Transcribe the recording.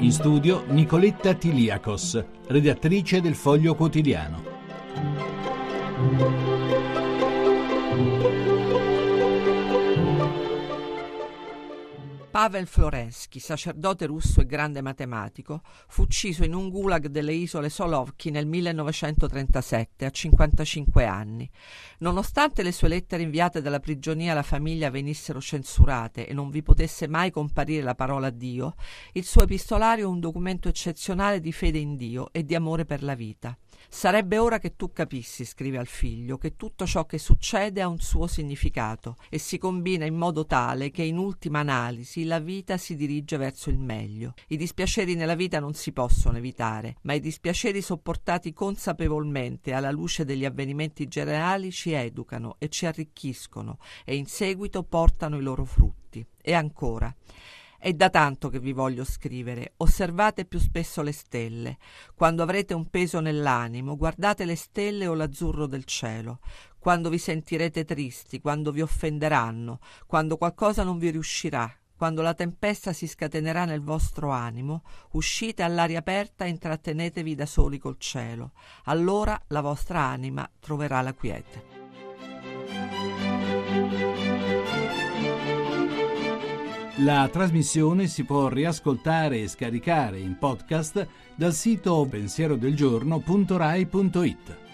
In studio Nicoletta Tiliakos, redattrice del Foglio Quotidiano. Pavel Florensky, sacerdote russo e grande matematico, fu ucciso in un gulag delle isole Solovki nel 1937 a 55 anni. Nonostante le sue lettere inviate dalla prigionia alla famiglia venissero censurate e non vi potesse mai comparire la parola Dio, il suo epistolario è un documento eccezionale di fede in Dio e di amore per la vita. Sarebbe ora che tu capissi, scrive al figlio, che tutto ciò che succede ha un suo significato e si combina in modo tale che in ultima analisi la vita si dirige verso il meglio. I dispiaceri nella vita non si possono evitare, ma i dispiaceri sopportati consapevolmente alla luce degli avvenimenti generali ci educano e ci arricchiscono e in seguito portano i loro frutti. E ancora, è da tanto che vi voglio scrivere. Osservate più spesso le stelle. Quando avrete un peso nell'animo, guardate le stelle o l'azzurro del cielo. Quando vi sentirete tristi, quando vi offenderanno, quando qualcosa non vi riuscirà, quando la tempesta si scatenerà nel vostro animo, uscite all'aria aperta e intrattenetevi da soli col cielo. Allora la vostra anima troverà la quiete. La trasmissione si può riascoltare e scaricare in podcast dal sito pensierodelgiorno.rai.it.